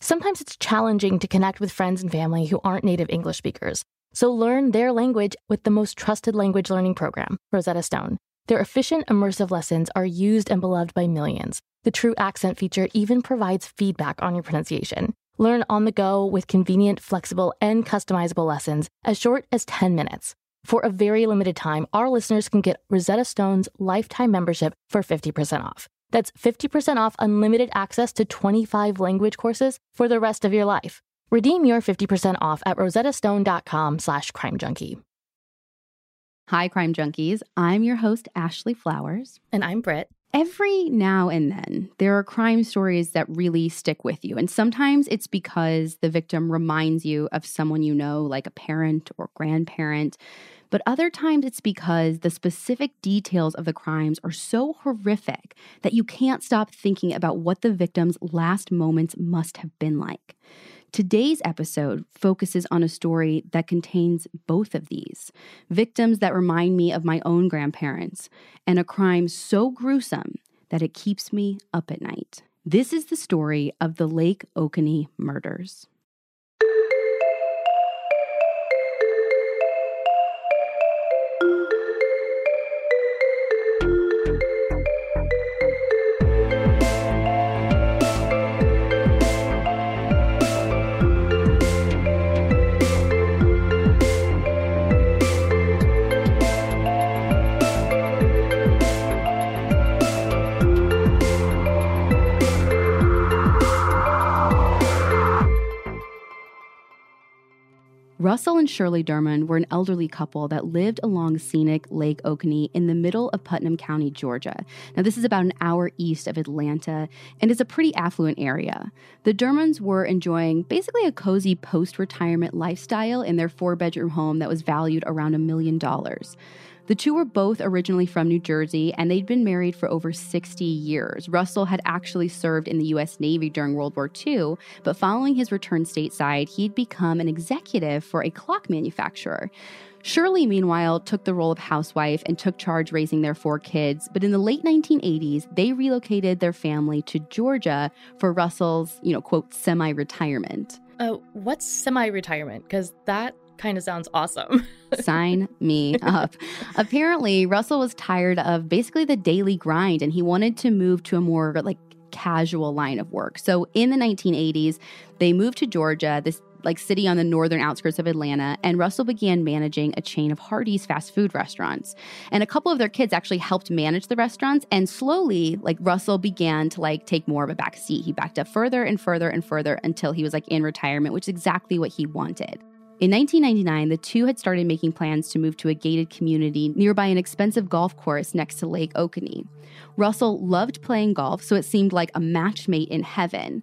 Sometimes it's challenging to connect with friends and family who aren't native English speakers. So learn their language with the most trusted language learning program, Rosetta Stone. Their efficient, immersive lessons are used and beloved by millions. The TruAccent feature even provides feedback on your pronunciation. Learn on the go with convenient, flexible, and customizable lessons as short as 10 minutes. For a very limited time, our listeners can get Rosetta Stone's lifetime membership for 50% off. That's 50% off unlimited access to 25 language courses for the rest of your life. Redeem your 50% off at rosettastone.com slash crimejunkie. Hi, Crime Junkies. I'm your host, Ashley Flowers. And I'm Britt. Every now and then, there are crime stories that really stick with you. And sometimes it's because the victim reminds you of someone you know, like a parent or grandparent. But other times it's because the specific details of the crimes are so horrific that you can't stop thinking about what the victim's last moments must have been like. Today's episode focuses on a story that contains both of these victims that remind me of my own grandparents, and a crime so gruesome that it keeps me up at night. This is the story of the Lake Oconee murders. Russell and Shirley Dermond were an elderly couple that lived along scenic Lake Oconee in the middle of Putnam County, Georgia. Now, this is about an hour east of Atlanta and is a pretty affluent area. The Dermonds were enjoying basically a cozy post retirement lifestyle in their four bedroom home that was valued around a million dollars. The two were both originally from New Jersey and they'd been married for over 60 years. Russell had actually served in the U.S. Navy during World War II, but following his return stateside, he'd become an executive for a clock manufacturer. Shirley, meanwhile, took the role of housewife and took charge raising their four kids. But in the late 1980s, they relocated their family to Georgia for Russell's, you know, quote, semi retirement. Uh, what's semi retirement? Because that kind of sounds awesome. Sign me up. Apparently, Russell was tired of basically the daily grind and he wanted to move to a more like casual line of work. So in the 1980s, they moved to Georgia, this like city on the northern outskirts of Atlanta, and Russell began managing a chain of Hardee's fast food restaurants. And a couple of their kids actually helped manage the restaurants, and slowly, like Russell began to like take more of a back seat. He backed up further and further and further until he was like in retirement, which is exactly what he wanted. In 1999, the two had started making plans to move to a gated community nearby an expensive golf course next to Lake Oconee. Russell loved playing golf, so it seemed like a match mate in heaven.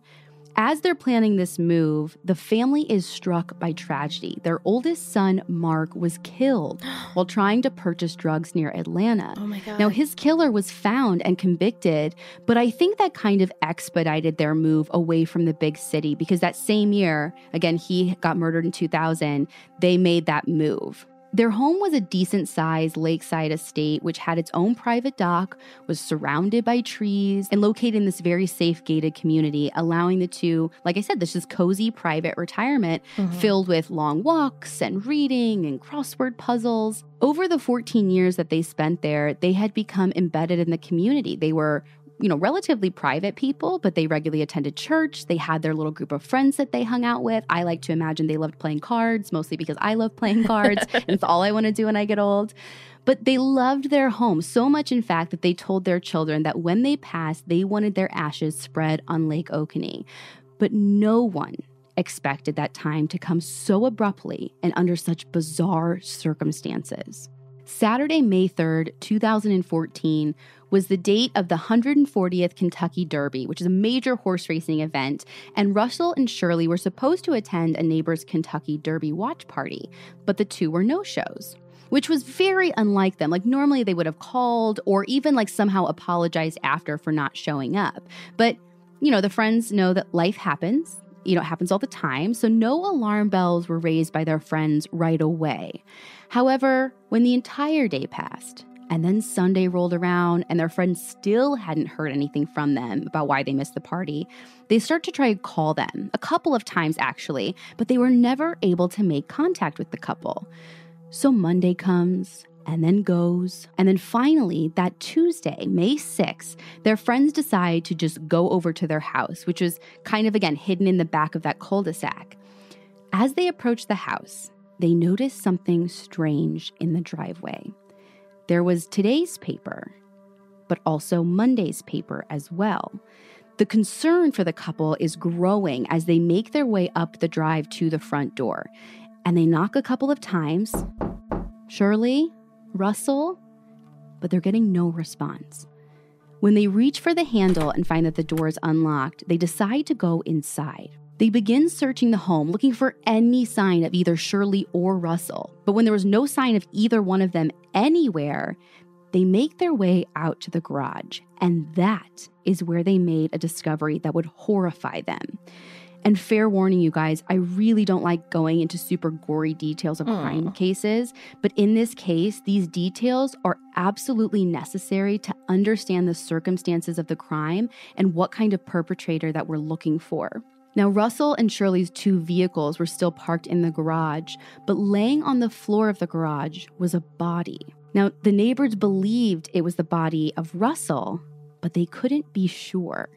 As they're planning this move, the family is struck by tragedy. Their oldest son, Mark, was killed while trying to purchase drugs near Atlanta. Oh my God. Now, his killer was found and convicted, but I think that kind of expedited their move away from the big city because that same year, again, he got murdered in 2000, they made that move. Their home was a decent sized lakeside estate, which had its own private dock, was surrounded by trees, and located in this very safe gated community, allowing the two, like I said, this is cozy private retirement mm-hmm. filled with long walks and reading and crossword puzzles. Over the 14 years that they spent there, they had become embedded in the community. They were you know, relatively private people, but they regularly attended church. They had their little group of friends that they hung out with. I like to imagine they loved playing cards, mostly because I love playing cards. it's all I want to do when I get old. But they loved their home so much, in fact, that they told their children that when they passed, they wanted their ashes spread on Lake Oconee. But no one expected that time to come so abruptly and under such bizarre circumstances. Saturday, May 3rd, 2014, was the date of the 140th Kentucky Derby, which is a major horse racing event, and Russell and Shirley were supposed to attend a neighbor's Kentucky Derby watch party, but the two were no shows. Which was very unlike them. Like, normally they would have called or even like somehow apologized after for not showing up. But, you know, the friends know that life happens you know, it happens all the time, so no alarm bells were raised by their friends right away. However, when the entire day passed and then Sunday rolled around and their friends still hadn't heard anything from them about why they missed the party. They start to try to call them, a couple of times actually, but they were never able to make contact with the couple. So Monday comes and then goes. And then finally, that Tuesday, May 6th, their friends decide to just go over to their house, which was kind of again hidden in the back of that cul de sac. As they approach the house, they notice something strange in the driveway. There was today's paper, but also Monday's paper as well. The concern for the couple is growing as they make their way up the drive to the front door. And they knock a couple of times. Shirley, Russell, but they're getting no response. When they reach for the handle and find that the door is unlocked, they decide to go inside. They begin searching the home looking for any sign of either Shirley or Russell. But when there was no sign of either one of them anywhere, they make their way out to the garage. And that is where they made a discovery that would horrify them. And fair warning, you guys, I really don't like going into super gory details of mm. crime cases, but in this case, these details are absolutely necessary to understand the circumstances of the crime and what kind of perpetrator that we're looking for. Now, Russell and Shirley's two vehicles were still parked in the garage, but laying on the floor of the garage was a body. Now, the neighbors believed it was the body of Russell, but they couldn't be sure.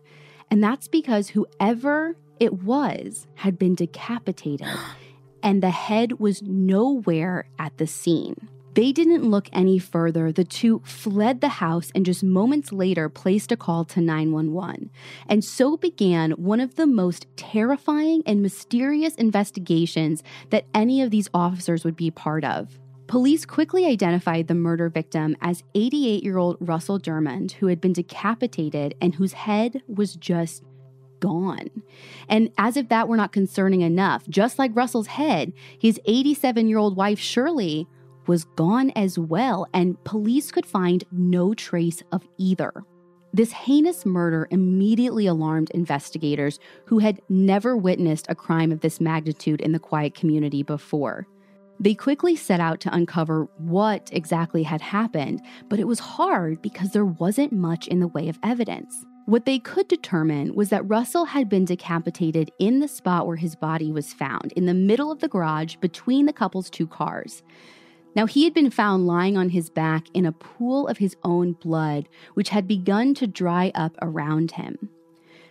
And that's because whoever it was had been decapitated, and the head was nowhere at the scene. They didn't look any further. The two fled the house and just moments later placed a call to 911. And so began one of the most terrifying and mysterious investigations that any of these officers would be part of. Police quickly identified the murder victim as 88 year old Russell Dermond, who had been decapitated and whose head was just gone. And as if that were not concerning enough, just like Russell's head, his 87 year old wife Shirley was gone as well, and police could find no trace of either. This heinous murder immediately alarmed investigators who had never witnessed a crime of this magnitude in the quiet community before. They quickly set out to uncover what exactly had happened, but it was hard because there wasn't much in the way of evidence. What they could determine was that Russell had been decapitated in the spot where his body was found, in the middle of the garage between the couple's two cars. Now, he had been found lying on his back in a pool of his own blood, which had begun to dry up around him.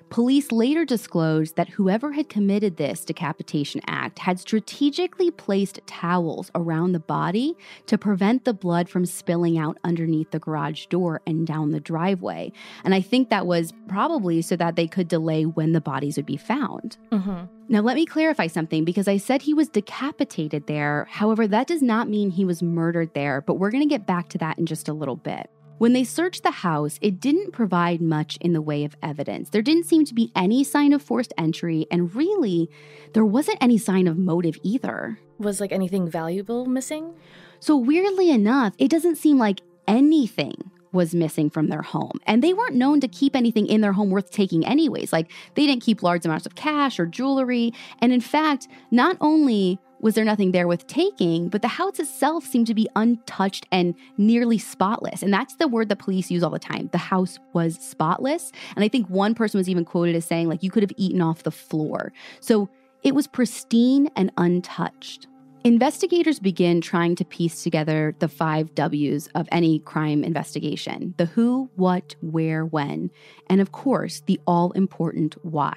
Police later disclosed that whoever had committed this decapitation act had strategically placed towels around the body to prevent the blood from spilling out underneath the garage door and down the driveway. And I think that was probably so that they could delay when the bodies would be found. Mm-hmm. Now, let me clarify something because I said he was decapitated there. However, that does not mean he was murdered there, but we're going to get back to that in just a little bit. When they searched the house, it didn't provide much in the way of evidence. There didn't seem to be any sign of forced entry, and really, there wasn't any sign of motive either. Was like anything valuable missing? So, weirdly enough, it doesn't seem like anything was missing from their home. And they weren't known to keep anything in their home worth taking, anyways. Like, they didn't keep large amounts of cash or jewelry. And in fact, not only was there nothing there with taking, but the house itself seemed to be untouched and nearly spotless. And that's the word the police use all the time. The house was spotless. And I think one person was even quoted as saying, like, you could have eaten off the floor. So it was pristine and untouched. Investigators begin trying to piece together the five W's of any crime investigation the who, what, where, when, and of course, the all important why,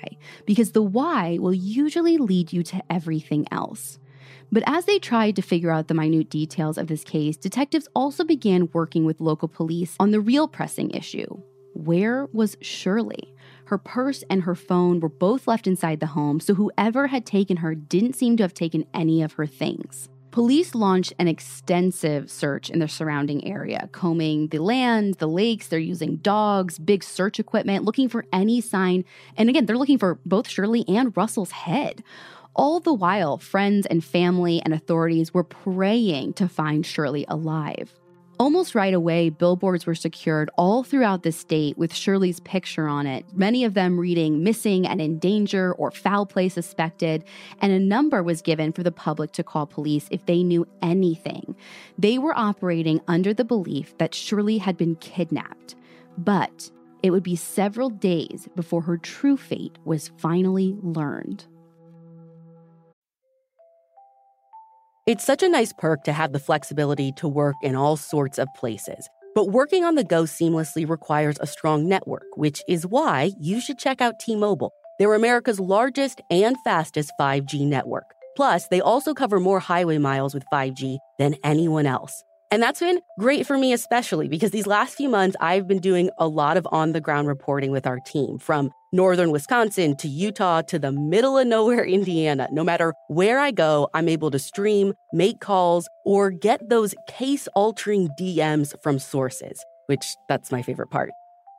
because the why will usually lead you to everything else. But as they tried to figure out the minute details of this case, detectives also began working with local police on the real pressing issue. Where was Shirley? Her purse and her phone were both left inside the home, so whoever had taken her didn't seem to have taken any of her things. Police launched an extensive search in the surrounding area, combing the land, the lakes. They're using dogs, big search equipment, looking for any sign. And again, they're looking for both Shirley and Russell's head. All the while, friends and family and authorities were praying to find Shirley alive. Almost right away, billboards were secured all throughout the state with Shirley's picture on it, many of them reading missing and in danger or foul play suspected, and a number was given for the public to call police if they knew anything. They were operating under the belief that Shirley had been kidnapped, but it would be several days before her true fate was finally learned. It's such a nice perk to have the flexibility to work in all sorts of places. But working on the go seamlessly requires a strong network, which is why you should check out T Mobile. They're America's largest and fastest 5G network. Plus, they also cover more highway miles with 5G than anyone else. And that's been great for me, especially because these last few months, I've been doing a lot of on the ground reporting with our team from northern Wisconsin to Utah to the middle of nowhere, Indiana. No matter where I go, I'm able to stream, make calls, or get those case altering DMs from sources, which that's my favorite part.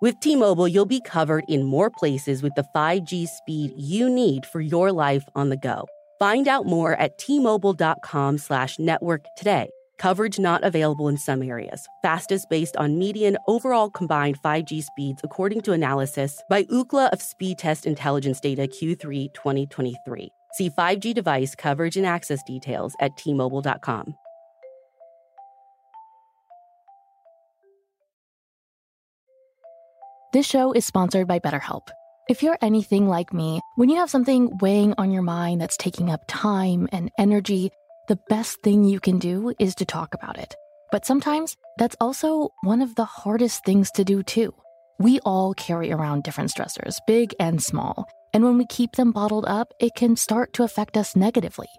With T Mobile, you'll be covered in more places with the 5G speed you need for your life on the go. Find out more at tmobile.com slash network today. Coverage not available in some areas. Fastest based on median overall combined 5G speeds, according to analysis by Ookla of Speed Test Intelligence Data Q3 2023. See 5G device coverage and access details at tmobile.com. This show is sponsored by BetterHelp. If you're anything like me, when you have something weighing on your mind that's taking up time and energy, the best thing you can do is to talk about it. But sometimes that's also one of the hardest things to do, too. We all carry around different stressors, big and small. And when we keep them bottled up, it can start to affect us negatively.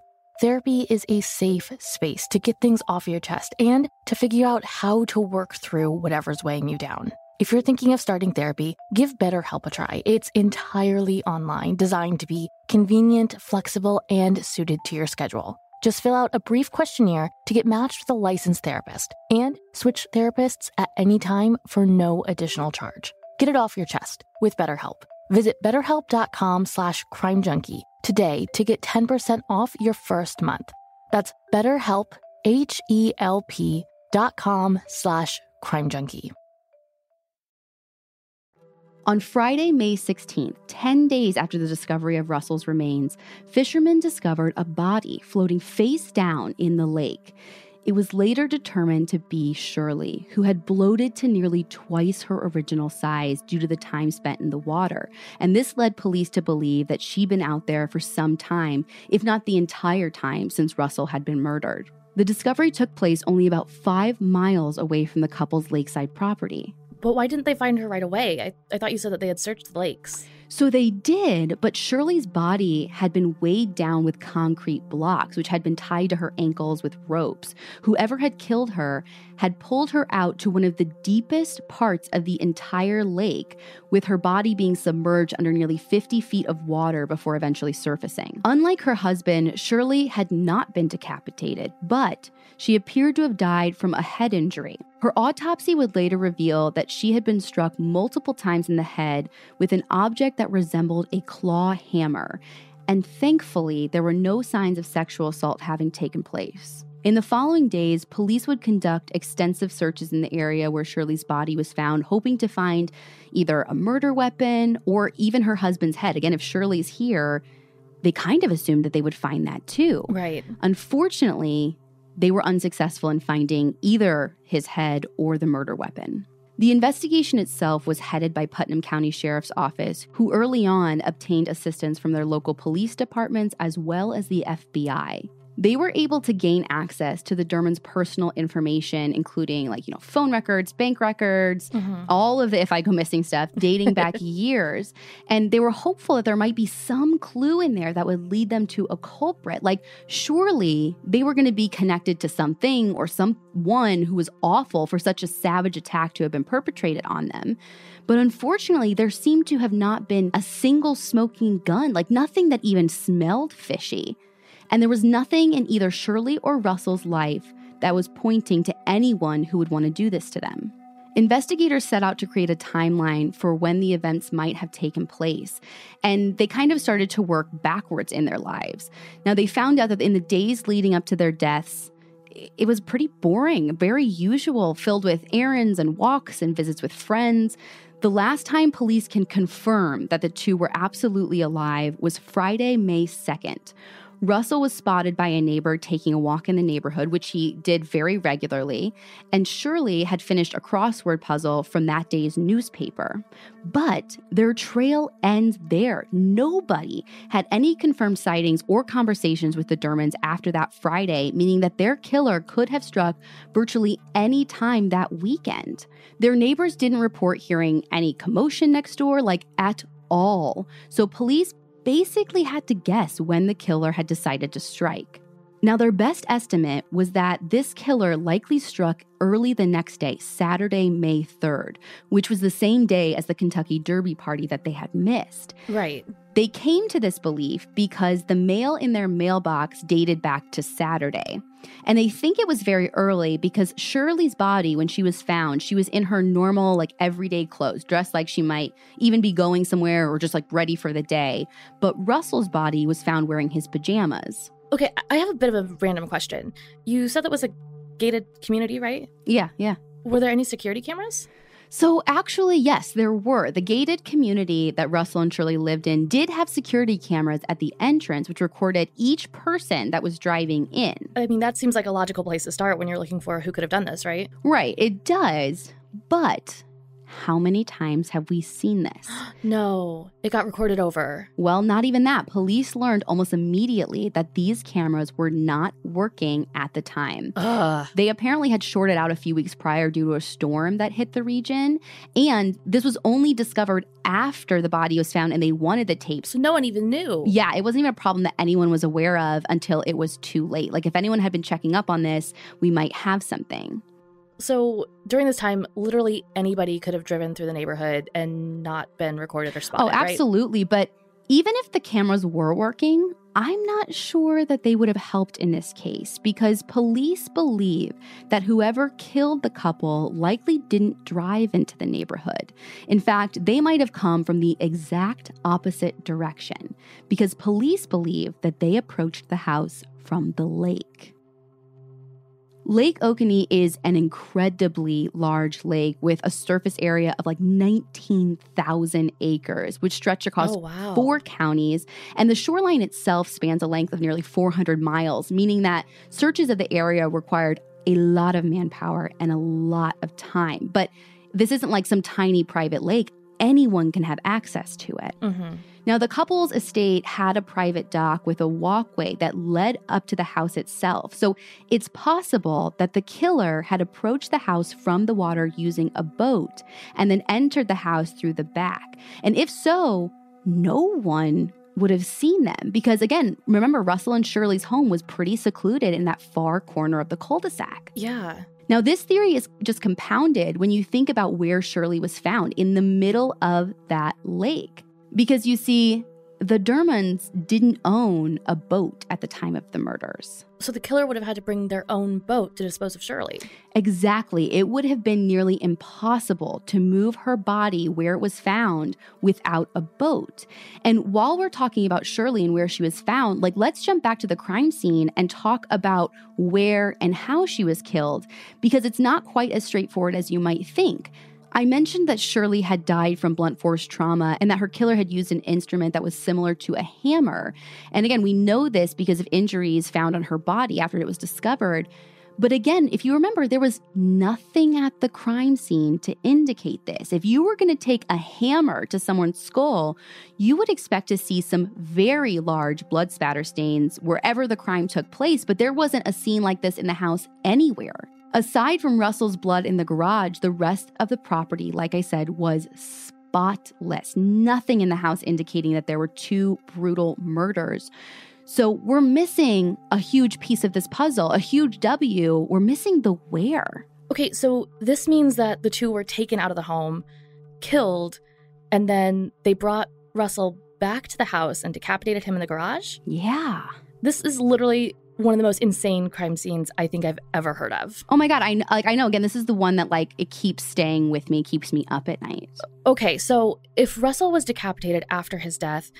Therapy is a safe space to get things off your chest and to figure out how to work through whatever's weighing you down. If you're thinking of starting therapy, give BetterHelp a try. It's entirely online, designed to be convenient, flexible, and suited to your schedule. Just fill out a brief questionnaire to get matched with a licensed therapist and switch therapists at any time for no additional charge. Get it off your chest with BetterHelp. Visit betterhelp.com slash crimejunkie today to get 10% off your first month. That's betterhelp, H-E-L-P dot com slash crimejunkie. On Friday, May 16th, 10 days after the discovery of Russell's remains, fishermen discovered a body floating face down in the lake. It was later determined to be Shirley, who had bloated to nearly twice her original size due to the time spent in the water. And this led police to believe that she'd been out there for some time, if not the entire time since Russell had been murdered. The discovery took place only about five miles away from the couple's lakeside property. But why didn't they find her right away? I, I thought you said that they had searched the lakes. So they did, but Shirley's body had been weighed down with concrete blocks, which had been tied to her ankles with ropes. Whoever had killed her had pulled her out to one of the deepest parts of the entire lake, with her body being submerged under nearly 50 feet of water before eventually surfacing. Unlike her husband, Shirley had not been decapitated, but she appeared to have died from a head injury. Her autopsy would later reveal that she had been struck multiple times in the head with an object that resembled a claw hammer. And thankfully, there were no signs of sexual assault having taken place. In the following days, police would conduct extensive searches in the area where Shirley's body was found, hoping to find either a murder weapon or even her husband's head. Again, if Shirley's here, they kind of assumed that they would find that too. Right. Unfortunately, they were unsuccessful in finding either his head or the murder weapon. The investigation itself was headed by Putnam County Sheriff's Office, who early on obtained assistance from their local police departments as well as the FBI they were able to gain access to the Dermonds' personal information, including like, you know, phone records, bank records, mm-hmm. all of the if I go missing stuff dating back years. And they were hopeful that there might be some clue in there that would lead them to a culprit. Like, surely they were going to be connected to something or someone who was awful for such a savage attack to have been perpetrated on them. But unfortunately, there seemed to have not been a single smoking gun, like nothing that even smelled fishy. And there was nothing in either Shirley or Russell's life that was pointing to anyone who would want to do this to them. Investigators set out to create a timeline for when the events might have taken place, and they kind of started to work backwards in their lives. Now, they found out that in the days leading up to their deaths, it was pretty boring, very usual, filled with errands and walks and visits with friends. The last time police can confirm that the two were absolutely alive was Friday, May 2nd, Russell was spotted by a neighbor taking a walk in the neighborhood, which he did very regularly, and Shirley had finished a crossword puzzle from that day's newspaper. But their trail ends there. Nobody had any confirmed sightings or conversations with the Dermonds after that Friday, meaning that their killer could have struck virtually any time that weekend. Their neighbors didn't report hearing any commotion next door, like at all. So police basically had to guess when the killer had decided to strike. Now, their best estimate was that this killer likely struck early the next day, Saturday, May 3rd, which was the same day as the Kentucky Derby party that they had missed. Right. They came to this belief because the mail in their mailbox dated back to Saturday. And they think it was very early because Shirley's body, when she was found, she was in her normal, like everyday clothes, dressed like she might even be going somewhere or just like ready for the day. But Russell's body was found wearing his pajamas. Okay, I have a bit of a random question. You said that was a gated community, right? Yeah, yeah. Were there any security cameras? So, actually, yes, there were. The gated community that Russell and Shirley lived in did have security cameras at the entrance, which recorded each person that was driving in. I mean, that seems like a logical place to start when you're looking for who could have done this, right? Right, it does. But how many times have we seen this? no, it got recorded over. Well, not even that. Police learned almost immediately that these cameras were not working at the time. Ugh. They apparently had shorted out a few weeks prior due to a storm that hit the region. And this was only discovered after the body was found and they wanted the tapes. So no one even knew. Yeah, it wasn't even a problem that anyone was aware of until it was too late. Like if anyone had been checking up on this, we might have something. So during this time, literally anybody could have driven through the neighborhood and not been recorded or oh, spotted. Oh, absolutely. Right? But even if the cameras were working, I'm not sure that they would have helped in this case because police believe that whoever killed the couple likely didn't drive into the neighborhood. In fact, they might have come from the exact opposite direction because police believe that they approached the house from the lake. Lake Oconee is an incredibly large lake with a surface area of like 19,000 acres, which stretch across oh, wow. four counties. And the shoreline itself spans a length of nearly 400 miles, meaning that searches of the area required a lot of manpower and a lot of time. But this isn't like some tiny private lake, anyone can have access to it. Mm-hmm. Now, the couple's estate had a private dock with a walkway that led up to the house itself. So it's possible that the killer had approached the house from the water using a boat and then entered the house through the back. And if so, no one would have seen them because again remember russell and shirley's home was pretty secluded in that far corner of the cul-de-sac yeah now this theory is just compounded when you think about where shirley was found in the middle of that lake because you see, the Dermonds didn't own a boat at the time of the murders. So the killer would have had to bring their own boat to dispose of Shirley. Exactly. It would have been nearly impossible to move her body where it was found without a boat. And while we're talking about Shirley and where she was found, like let's jump back to the crime scene and talk about where and how she was killed because it's not quite as straightforward as you might think. I mentioned that Shirley had died from blunt force trauma and that her killer had used an instrument that was similar to a hammer. And again, we know this because of injuries found on her body after it was discovered. But again, if you remember, there was nothing at the crime scene to indicate this. If you were going to take a hammer to someone's skull, you would expect to see some very large blood spatter stains wherever the crime took place, but there wasn't a scene like this in the house anywhere. Aside from Russell's blood in the garage, the rest of the property, like I said, was spotless. Nothing in the house indicating that there were two brutal murders. So we're missing a huge piece of this puzzle, a huge W. We're missing the where. Okay, so this means that the two were taken out of the home, killed, and then they brought Russell back to the house and decapitated him in the garage? Yeah. This is literally one of the most insane crime scenes I think I've ever heard of. Oh my god, I like I know again this is the one that like it keeps staying with me, keeps me up at night. Okay, so if Russell was decapitated after his death,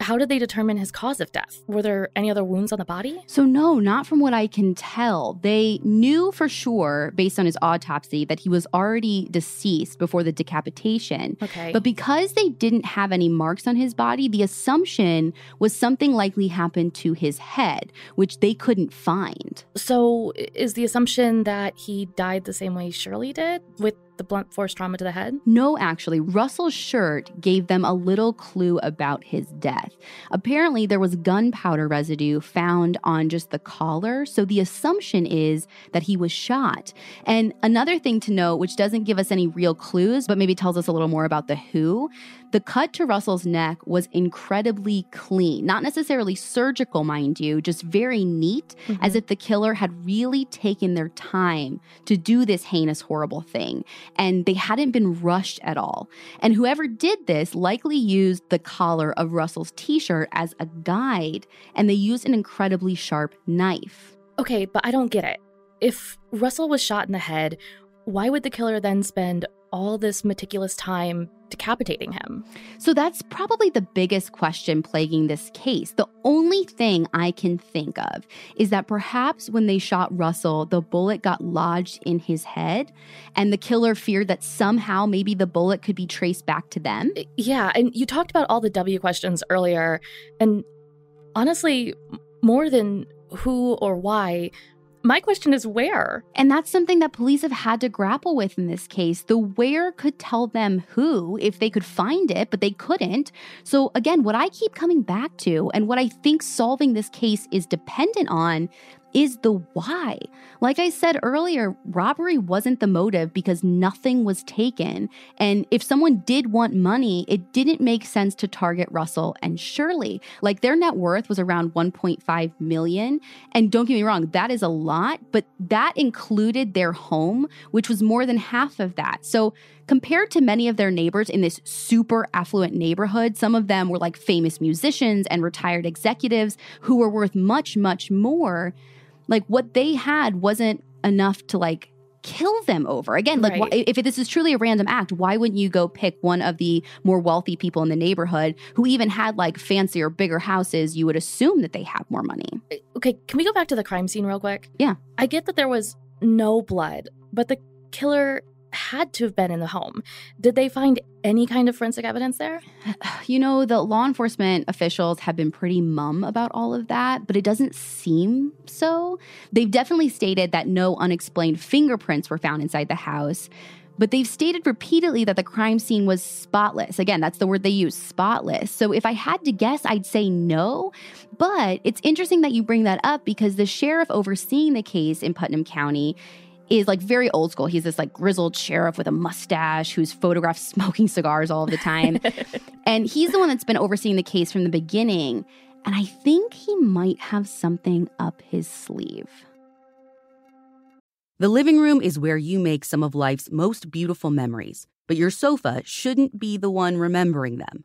how did they determine his cause of death? Were there any other wounds on the body? So no, not from what I can tell. They knew for sure based on his autopsy that he was already deceased before the decapitation. Okay. But because they didn't have any marks on his body, the assumption was something likely happened to his head, which they couldn't find. So is the assumption that he died the same way Shirley did with the blunt force trauma to the head? No, actually, Russell's shirt gave them a little clue about his death. Apparently, there was gunpowder residue found on just the collar, so the assumption is that he was shot. And another thing to note, which doesn't give us any real clues, but maybe tells us a little more about the who, the cut to Russell's neck was incredibly clean, not necessarily surgical, mind you, just very neat, mm-hmm. as if the killer had really taken their time to do this heinous, horrible thing and they hadn't been rushed at all. And whoever did this likely used the collar of Russell's t shirt as a guide, and they used an incredibly sharp knife. Okay, but I don't get it. If Russell was shot in the head, why would the killer then spend all this meticulous time decapitating him? So that's probably the biggest question plaguing this case. The only thing I can think of is that perhaps when they shot Russell, the bullet got lodged in his head, and the killer feared that somehow maybe the bullet could be traced back to them. Yeah, and you talked about all the W questions earlier, and honestly, more than who or why, my question is where? And that's something that police have had to grapple with in this case. The where could tell them who if they could find it, but they couldn't. So, again, what I keep coming back to and what I think solving this case is dependent on is the why. Like I said earlier, robbery wasn't the motive because nothing was taken. And if someone did want money, it didn't make sense to target Russell and Shirley. Like their net worth was around 1.5 million. And don't get me wrong, that is a lot, but that included their home, which was more than half of that. So compared to many of their neighbors in this super affluent neighborhood, some of them were like famous musicians and retired executives who were worth much, much more like what they had wasn't enough to like kill them over. Again, like right. why, if this is truly a random act, why wouldn't you go pick one of the more wealthy people in the neighborhood who even had like fancier, bigger houses? You would assume that they have more money. Okay, can we go back to the crime scene real quick? Yeah. I get that there was no blood, but the killer had to have been in the home. Did they find any kind of forensic evidence there? You know, the law enforcement officials have been pretty mum about all of that, but it doesn't seem so. They've definitely stated that no unexplained fingerprints were found inside the house. But they've stated repeatedly that the crime scene was spotless. Again, that's the word they use, spotless. So if I had to guess, I'd say no. But it's interesting that you bring that up because the sheriff overseeing the case in Putnam County is like very old school. He's this like grizzled sheriff with a mustache who's photographed smoking cigars all the time. and he's the one that's been overseeing the case from the beginning. And I think he might have something up his sleeve. The living room is where you make some of life's most beautiful memories, but your sofa shouldn't be the one remembering them.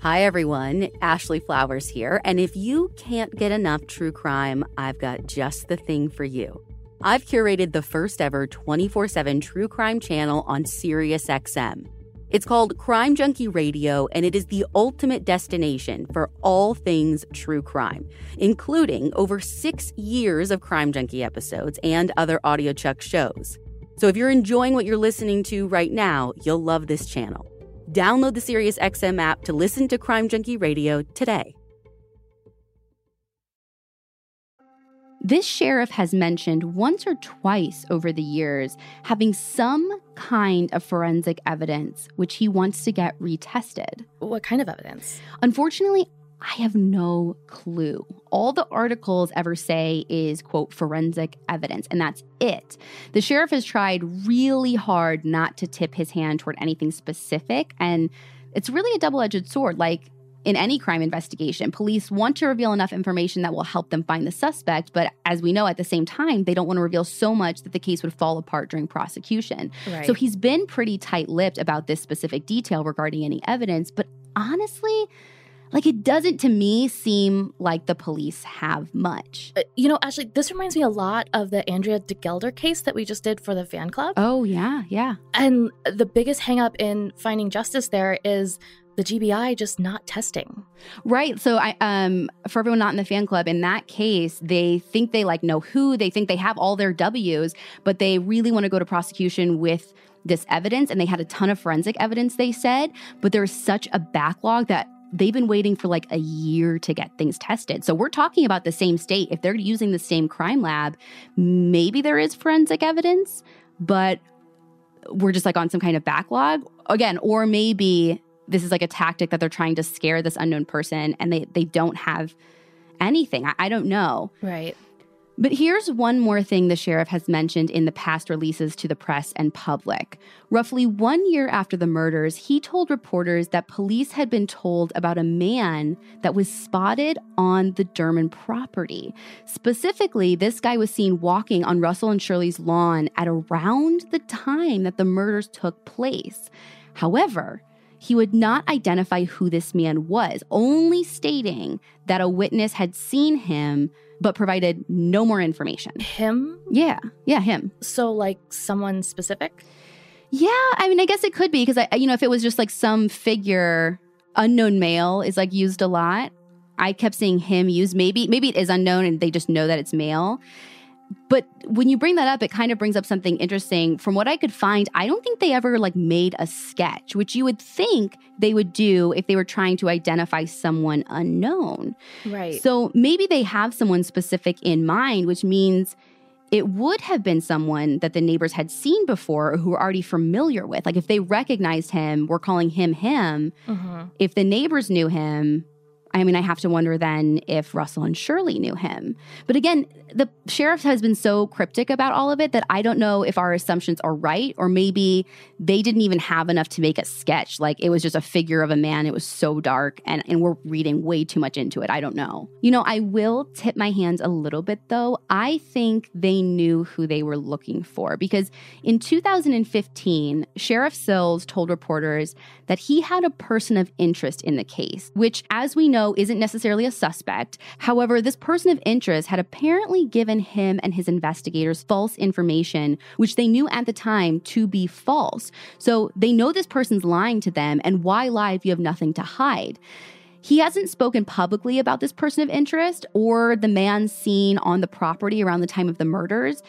Hi, everyone. Ashley Flowers here. And if you can't get enough true crime, I've got just the thing for you. I've curated the first ever 24 7 true crime channel on SiriusXM. It's called Crime Junkie Radio, and it is the ultimate destination for all things true crime, including over six years of Crime Junkie episodes and other audiochuck shows. So if you're enjoying what you're listening to right now, you'll love this channel. Download the SiriusXM app to listen to Crime Junkie Radio today. This sheriff has mentioned once or twice over the years having some kind of forensic evidence which he wants to get retested. What kind of evidence? Unfortunately, I have no clue. All the articles ever say is, quote, forensic evidence, and that's it. The sheriff has tried really hard not to tip his hand toward anything specific, and it's really a double edged sword. Like, in any crime investigation, police want to reveal enough information that will help them find the suspect, but as we know, at the same time, they don't want to reveal so much that the case would fall apart during prosecution. Right. So he's been pretty tight lipped about this specific detail regarding any evidence, but honestly, like it doesn't to me seem like the police have much. Uh, you know, Ashley, this reminds me a lot of the Andrea DeGelder case that we just did for the fan club. Oh, yeah, yeah. And the biggest hangup in finding justice there is the GBI just not testing. Right. So I um for everyone not in the fan club, in that case, they think they like know who, they think they have all their W's, but they really want to go to prosecution with this evidence and they had a ton of forensic evidence they said, but there's such a backlog that they've been waiting for like a year to get things tested. So we're talking about the same state. If they're using the same crime lab, maybe there is forensic evidence, but we're just like on some kind of backlog again, or maybe this is like a tactic that they're trying to scare this unknown person and they they don't have anything. I, I don't know. Right. But here's one more thing the sheriff has mentioned in the past releases to the press and public. Roughly one year after the murders, he told reporters that police had been told about a man that was spotted on the Dermond property. Specifically, this guy was seen walking on Russell and Shirley's lawn at around the time that the murders took place. However, he would not identify who this man was, only stating that a witness had seen him but provided no more information. Him? Yeah, yeah, him. So, like someone specific? Yeah, I mean, I guess it could be because I, you know, if it was just like some figure, unknown male is like used a lot. I kept seeing him used. Maybe, maybe it is unknown and they just know that it's male. But when you bring that up, it kind of brings up something interesting. From what I could find, I don't think they ever like made a sketch, which you would think they would do if they were trying to identify someone unknown. Right. So maybe they have someone specific in mind, which means it would have been someone that the neighbors had seen before or who were already familiar with. Like if they recognized him, we're calling him him. Mhm. If the neighbors knew him, I mean, I have to wonder then if Russell and Shirley knew him. But again, the sheriff has been so cryptic about all of it that I don't know if our assumptions are right, or maybe they didn't even have enough to make a sketch. Like it was just a figure of a man. It was so dark, and, and we're reading way too much into it. I don't know. You know, I will tip my hands a little bit though. I think they knew who they were looking for because in 2015, Sheriff Sills told reporters that he had a person of interest in the case, which, as we know, isn't necessarily a suspect. However, this person of interest had apparently given him and his investigators false information, which they knew at the time to be false. So they know this person's lying to them, and why lie if you have nothing to hide? He hasn't spoken publicly about this person of interest or the man seen on the property around the time of the murders.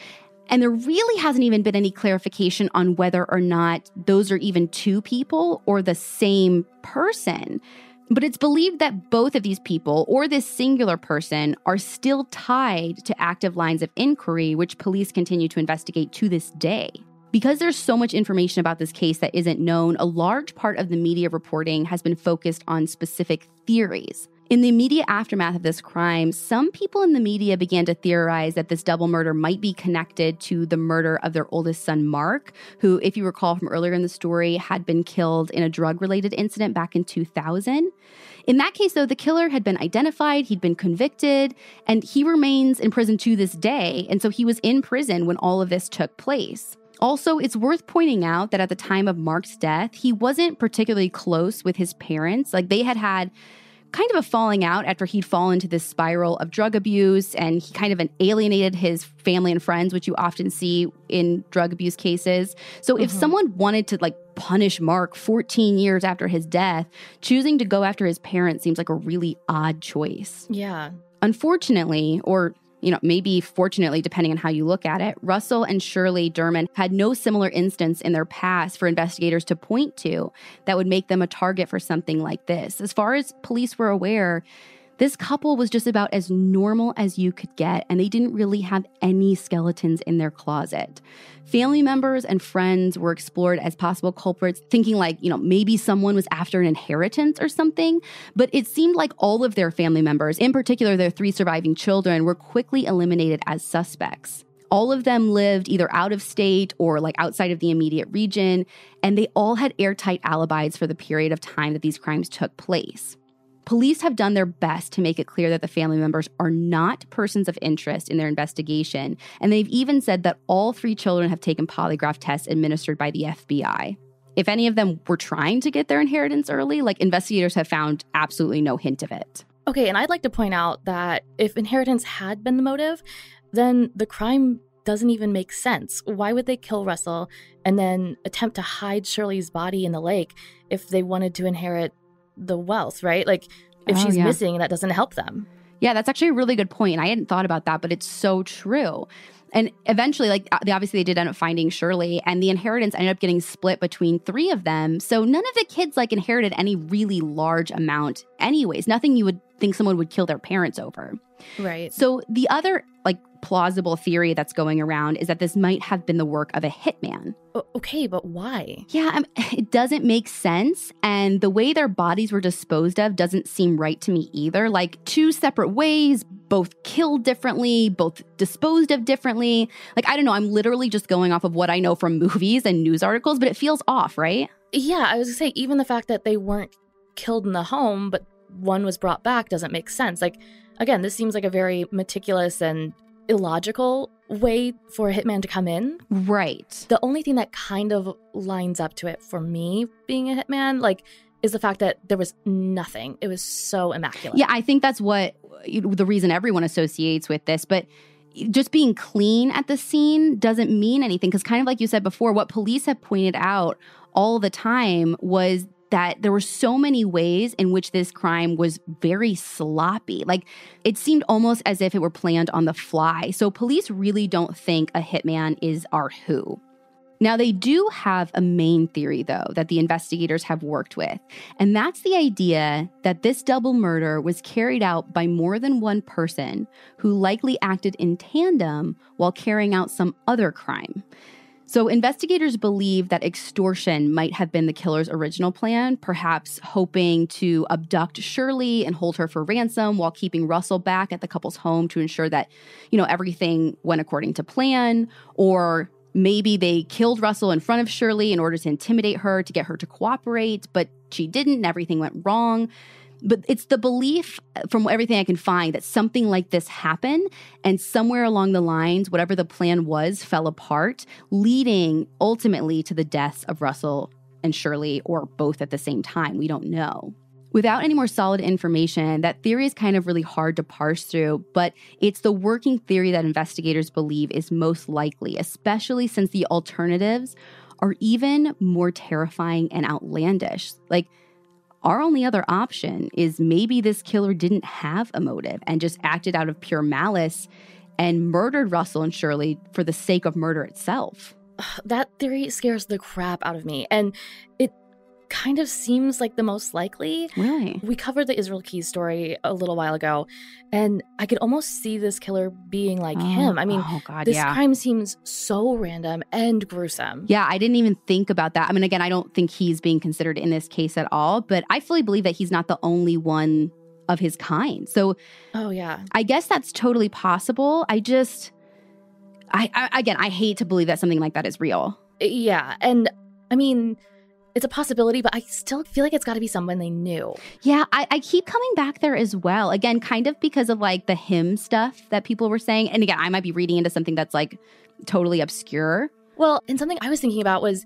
And there really hasn't even been any clarification on whether or not those are even two people or the same person. But it's believed that both of these people or this singular person are still tied to active lines of inquiry, which police continue to investigate to this day. Because there's so much information about this case that isn't known, a large part of the media reporting has been focused on specific theories. In the immediate aftermath of this crime, some people in the media began to theorize that this double murder might be connected to the murder of their oldest son, Mark, who, if you recall from earlier in the story, had been killed in a drug related incident back in 2000. In that case, though, the killer had been identified, he'd been convicted, and he remains in prison to this day. And so he was in prison when all of this took place. Also, it's worth pointing out that at the time of Mark's death, he wasn't particularly close with his parents. Like they had had kind of a falling out after he'd fallen into this spiral of drug abuse and he kind of alienated his family and friends, which you often see in drug abuse cases. So mm-hmm. if someone wanted to like punish Mark 14 years after his death, choosing to go after his parents seems like a really odd choice. Yeah. Unfortunately, or you know, maybe fortunately, depending on how you look at it, Russell and Shirley Dermond had no similar instance in their past for investigators to point to that would make them a target for something like this. As far as police were aware, this couple was just about as normal as you could get, and they didn't really have any skeletons in their closet. Family members and friends were explored as possible culprits, thinking like, you know, maybe someone was after an inheritance or something. But it seemed like all of their family members, in particular their three surviving children, were quickly eliminated as suspects. All of them lived either out of state or like outside of the immediate region, and they all had airtight alibis for the period of time that these crimes took place. Police have done their best to make it clear that the family members are not persons of interest in their investigation, and they've even said that all three children have taken polygraph tests administered by the FBI. If any of them were trying to get their inheritance early, like investigators have found absolutely no hint of it. Okay, and I'd like to point out that if inheritance had been the motive, then the crime doesn't even make sense. Why would they kill Russell and then attempt to hide Shirley's body in the lake if they wanted to inherit the wealth, right? Like if oh, she's yeah. missing, that doesn't help them. Yeah, that's actually a really good point. I hadn't thought about that, but it's so true. And eventually, like uh, they obviously they did end up finding Shirley, and the inheritance ended up getting split between three of them. So none of the kids like inherited any really large amount, anyways. Nothing you would think someone would kill their parents over. Right. So the other like plausible theory that's going around is that this might have been the work of a hitman. Okay, but why? Yeah, mean, it doesn't make sense. And the way their bodies were disposed of doesn't seem right to me either. Like two separate ways, both killed differently, both disposed of differently. Like, I don't know, I'm literally just going off of what I know from movies and news articles, but it feels off, right? Yeah, I was gonna say, even the fact that they weren't killed in the home, but one was brought back doesn't make sense. Like, again, this seems like a very meticulous and illogical way for a hitman to come in. Right. The only thing that kind of lines up to it for me being a hitman, like, is the fact that there was nothing. It was so immaculate. Yeah, I think that's what the reason everyone associates with this, but just being clean at the scene doesn't mean anything because kind of like you said before what police have pointed out all the time was that there were so many ways in which this crime was very sloppy. Like it seemed almost as if it were planned on the fly. So police really don't think a hitman is our who. Now, they do have a main theory, though, that the investigators have worked with, and that's the idea that this double murder was carried out by more than one person who likely acted in tandem while carrying out some other crime. So, investigators believe that extortion might have been the killer's original plan, perhaps hoping to abduct Shirley and hold her for ransom while keeping Russell back at the couple's home to ensure that, you know, everything went according to plan, or maybe they killed Russell in front of Shirley in order to intimidate her to get her to cooperate, but she didn't and everything went wrong but it's the belief uh, from everything I can find that something like this happened and somewhere along the lines, whatever the plan was, fell apart, leading ultimately to the deaths of Russell and Shirley, or both at the same time. We don't know. Without any more solid information, that theory is kind of really hard to parse through, but it's the working theory that investigators believe is most likely, especially since the alternatives are even more terrifying and outlandish. Like, our only other option is maybe this killer didn't have a motive and just acted out of pure malice and murdered Russell and Shirley for the sake of murder itself. That theory scares the crap out of me. And it kind of seems like the most likely. Really? We covered the Israel Keyes story a little while ago, and I could almost see this killer being like oh, him. I mean, oh God, this yeah. crime seems so random and gruesome. Yeah, I didn't even think about that. I mean, again, I don't think he's being considered in this case at all, but I fully believe that he's not the only one of his kind. So, oh yeah, I guess that's totally possible. I just, I, I again, I hate to believe that something like that is real. Yeah, and I mean, it's a possibility, but I still feel like it's got to be someone they knew. Yeah, I, I, keep coming back there as well. Again, kind of because of like the him stuff that people were saying. And again, I might be reading into something that's like totally obscure. Well, and something I was thinking about was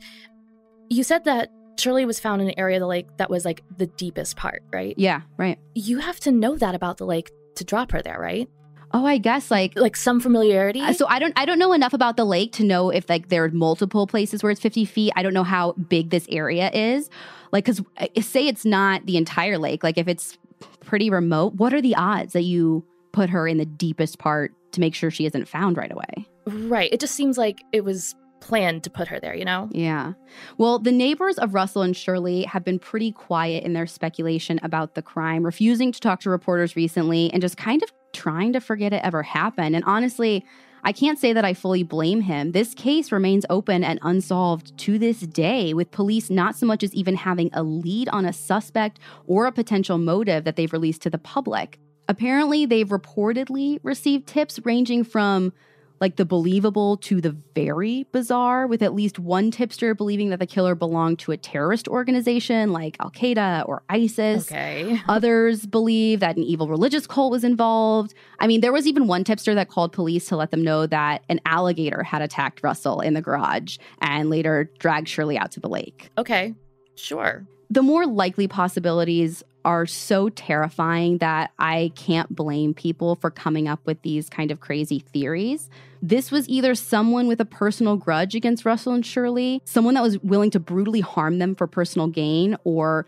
you said that Shirley was found in an area of the lake that was like the deepest part, right? Yeah, right. You have to know that about the lake to drop her there, right? Oh, I guess like like some familiarity. Uh, so I don't I don't know enough about the lake to know if like there are multiple places where it's 50 feet. I don't know how big this area is. Like cuz uh, say it's not the entire lake, like if it's pretty remote, what are the odds that you put her in the deepest part to make sure she isn't found right away? Right. It just seems like it was planned to put her there, you know? Yeah. Well, the neighbors of Russell and Shirley have been pretty quiet in their speculation about the crime, refusing to talk to reporters recently and just kind of trying to forget it ever happened. And honestly, I can't say that I fully blame him. This case remains open and unsolved to this day, with police not so much as even having a lead on a suspect or a potential motive that they've released to the public. Apparently, they've reportedly received tips ranging from like the believable to the very bizarre, with at least one tipster believing that the killer belonged to a terrorist organization like Al Qaeda or ISIS. Okay. Others believe that an evil religious cult was involved. I mean, there was even one tipster that called police to let them know that an alligator had attacked Russell in the garage and later dragged Shirley out to the lake. Okay, sure. The more likely possibilities are so terrifying that I can't blame people for coming up with these kind of crazy theories. This was either someone with a personal grudge against Russell and Shirley, someone that was willing to brutally harm them for personal gain, or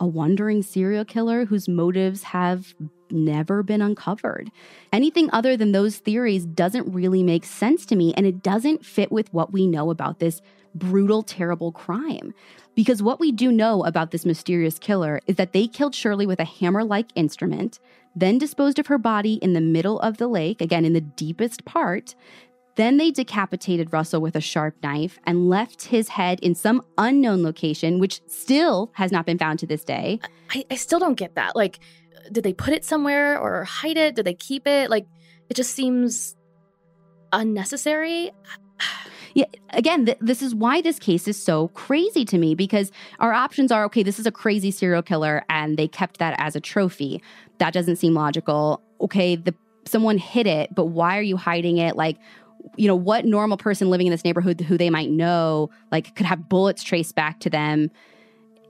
a wandering serial killer whose motives have never been uncovered. Anything other than those theories doesn't really make sense to me, and it doesn't fit with what we know about this brutal, terrible crime. Because what we do know about this mysterious killer is that they killed Shirley with a hammer like instrument, then disposed of her body in the middle of the lake, again in the deepest part. Then they decapitated Russell with a sharp knife and left his head in some unknown location, which still has not been found to this day. I, I still don't get that. Like, did they put it somewhere or hide it? Did they keep it? Like, it just seems unnecessary. Yeah, again, th- this is why this case is so crazy to me because our options are okay, this is a crazy serial killer and they kept that as a trophy. That doesn't seem logical. Okay, the someone hid it, but why are you hiding it? Like you know, what normal person living in this neighborhood who they might know like could have bullets traced back to them?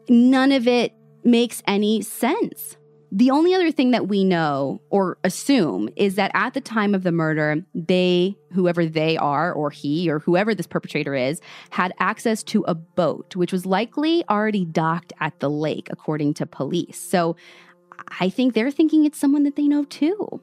None of it makes any sense. The only other thing that we know or assume is that at the time of the murder, they, whoever they are, or he, or whoever this perpetrator is, had access to a boat, which was likely already docked at the lake, according to police. So I think they're thinking it's someone that they know too.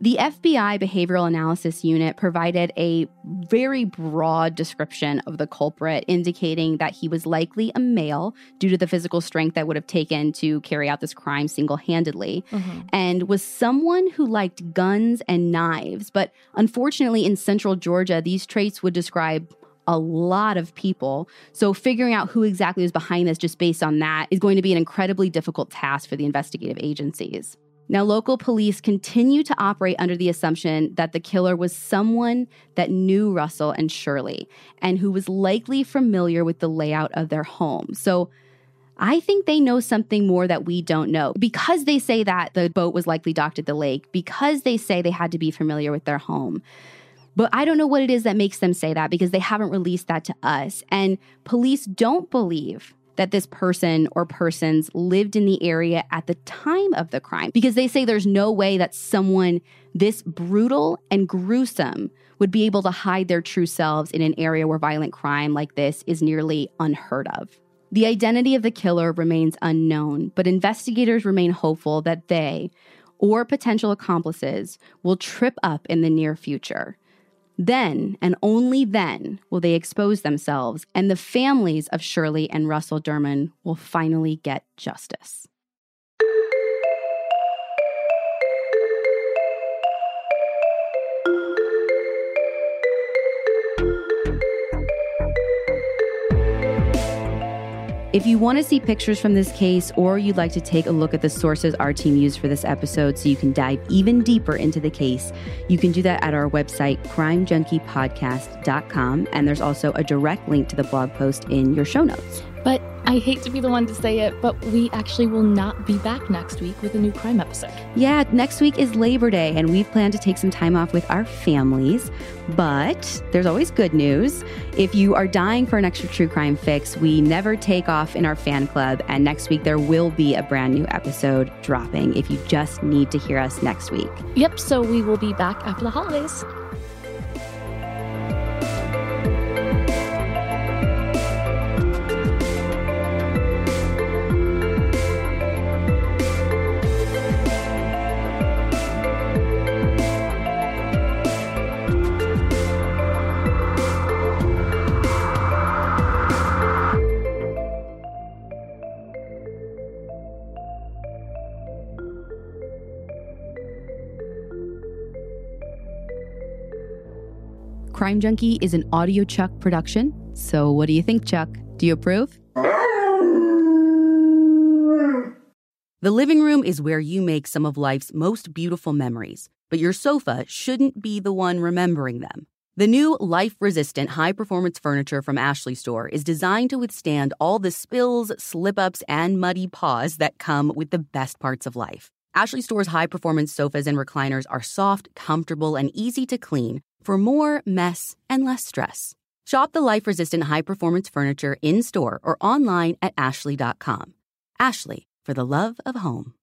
The FBI Behavioral Analysis Unit provided a very broad description of the culprit, indicating that he was likely a male due to the physical strength that would have taken to carry out this crime single handedly, mm-hmm. and was someone who liked guns and knives. But unfortunately, in central Georgia, these traits would describe a lot of people. So figuring out who exactly is behind this just based on that is going to be an incredibly difficult task for the investigative agencies. Now, local police continue to operate under the assumption that the killer was someone that knew Russell and Shirley and who was likely familiar with the layout of their home. So, I think they know something more that we don't know because they say that the boat was likely docked at the lake, because they say they had to be familiar with their home. But I don't know what it is that makes them say that because they haven't released that to us. And police don't believe that this person or persons lived in the area at the time of the crime because they say there's no way that someone this brutal and gruesome would be able to hide their true selves in an area where violent crime like this is nearly unheard of. The identity of the killer remains unknown, but investigators remain hopeful that they, or potential accomplices, will trip up in the near future. Then and only then will they expose themselves, and the families of Shirley and Russell Dermond will finally get justice. If you want to see pictures from this case or you'd like to take a look at the sources our team used for this episode so you can dive even deeper into the case, you can do that at our website, crimejunkiepodcast.com. And there's also a direct link to the blog post in your show notes. But I hate to be the one to say it, but we actually will not be back next week with a new crime episode. Yeah, next week is Labor Day, and we've planned to take some time off with our families. But there's always good news. If you are dying for an extra true crime fix, we never take off in our fan club, and next week there will be a brand new episode dropping if you just need to hear us next week. Yep, so we will be back after the holidays. Crime Junkie is an audiochuck production. So, what do you think, Chuck? Do you approve? The living room is where you make some of life's most beautiful memories, but your sofa shouldn't be the one remembering them. The new life resistant high performance furniture from Ashley Store is designed to withstand all the spills, slip ups, and muddy paws that come with the best parts of life. Ashley Store's high performance sofas and recliners are soft, comfortable, and easy to clean for more mess and less stress. Shop the life resistant high performance furniture in store or online at ashley.com. Ashley, for the love of home.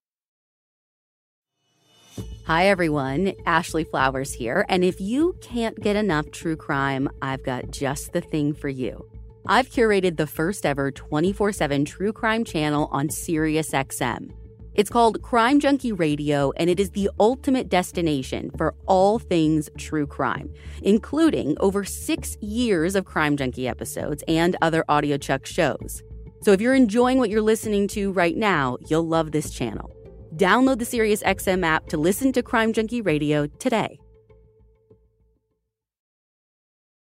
Hi, everyone. Ashley Flowers here. And if you can't get enough true crime, I've got just the thing for you. I've curated the first ever 24 7 true crime channel on SiriusXM. It's called Crime Junkie Radio, and it is the ultimate destination for all things true crime, including over six years of Crime Junkie episodes and other audiochuck shows. So if you're enjoying what you're listening to right now, you'll love this channel. Download the SiriusXM app to listen to Crime Junkie Radio today.